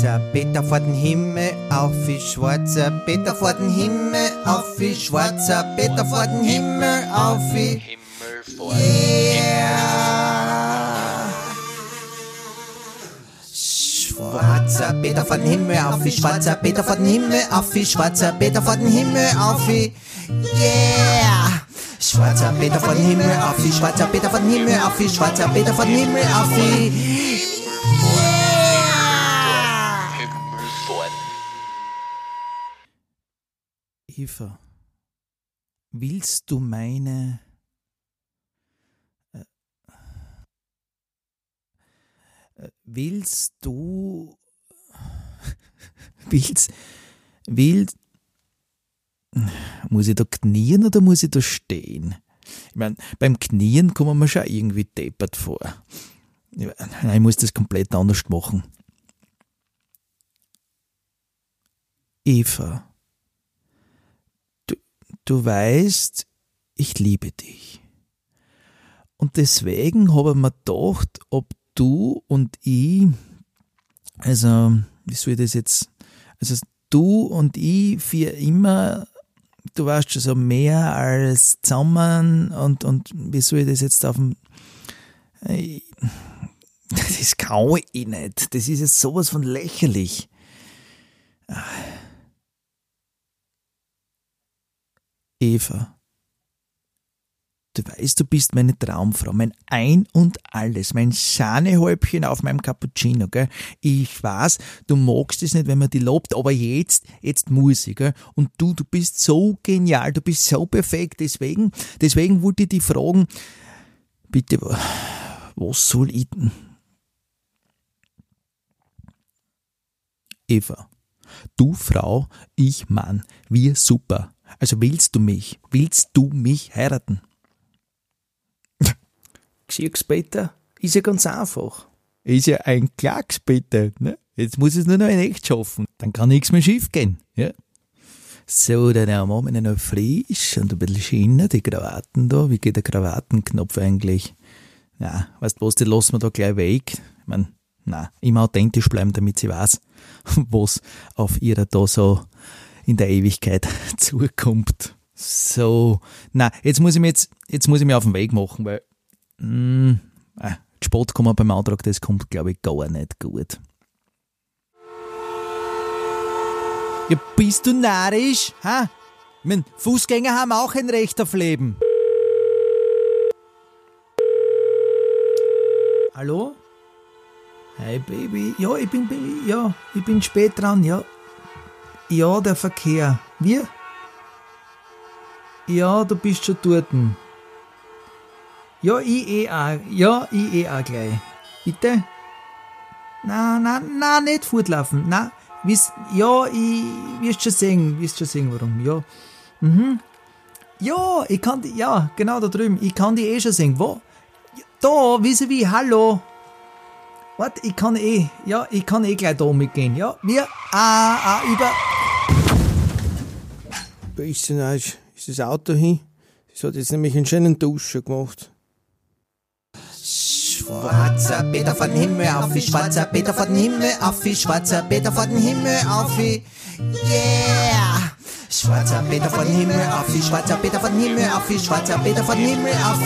Schwarzer Peter vor den Himmel, auf wie schwarzer Peter vor den Himmel, auf wie schwarzer Peter vor den Himmel, auf wie Himmel vor. Schwarzer Peter von Himmel auf wie schwarzer Peter von Himmel auf wie schwarzer Peter von Himmel auf wie Yeah. Schwarzer Peter von Himmel auf wie schwarzer Peter von Himmel auf wie schwarzer Peter von Himmel auf wie Eva, willst du meine... äh, äh, Willst du... Willst... Willst... Muss ich da knien oder muss ich da stehen? Ich meine, beim Knien kommen wir schon irgendwie deppert vor. Ich muss das komplett anders machen. Eva. Du weißt, ich liebe dich. Und deswegen habe ich mir gedacht, ob du und ich, also, wie soll ich das jetzt, also du und ich für immer, du weißt schon so mehr als zusammen und, und wie soll ich das jetzt auf dem, das kann ich nicht. Das ist jetzt sowas von lächerlich. Eva, du weißt, du bist meine Traumfrau, mein Ein und Alles, mein Sahnehäubchen auf meinem Cappuccino, gell? Ich weiß, du magst es nicht, wenn man die lobt, aber jetzt, jetzt muss ich, gell? Und du, du bist so genial, du bist so perfekt, deswegen, deswegen wollte ich dich fragen, bitte, wa- was soll ich denn? Eva, du Frau, ich Mann, wir super. Also willst du mich? Willst du mich heiraten? Siehst Peter, ist ja ganz einfach. Ist ja ein Klacks, Peter. Ne? Jetzt muss ich es nur noch in echt schaffen. Dann kann nichts mehr schief gehen. Ja? So, dann haben wir noch frisch und ein bisschen Schiene, die Krawatten da. Wie geht der Krawattenknopf eigentlich? Ja, weißt du was, die lassen wir da gleich weg. Ich mein, na, immer authentisch bleiben, damit sie weiß, was auf ihrer da so in der Ewigkeit zukommt. So, na, jetzt muss ich mir jetzt, jetzt muss ich mir auf den Weg machen, weil, mh, äh, Sport kommen beim Antrag, das kommt, glaube ich, gar nicht gut. Ja, bist du narrisch? Ha? Ich mein, Fußgänger haben auch ein Recht auf Leben. Hallo? Hey Baby, ja, ich bin ja, ich bin spät dran, ja. Ja, der Verkehr. Wir? Ja, du bist schon dort. Ja, ich eh auch. Ja, ich eh auch gleich. Bitte? Na, na, na, nicht fortlaufen. Na, wiss, ja, ich wirst schon sehen, wirst schon sehen, warum. Ja. Mhm. Ja, ich kann die, ja, genau da drüben. Ich kann die eh schon sehen. Wo? Da, vis wie, hallo. Warte, ich kann eh, ja, ich kann eh gleich da mitgehen. Ja, wir, ah, ah, über. Wo ist das Auto hin? Das hat jetzt nämlich einen schönen Duscher gemacht. Schwarzer Peter von Himmel auf schwarzer Peter von Himmel auf schwarzer Peter von Himmel auf Yeah! Schwarzer Peter von Himmel auf schwarzer Peter von Himmel auf schwarzer Peter von Himmel auf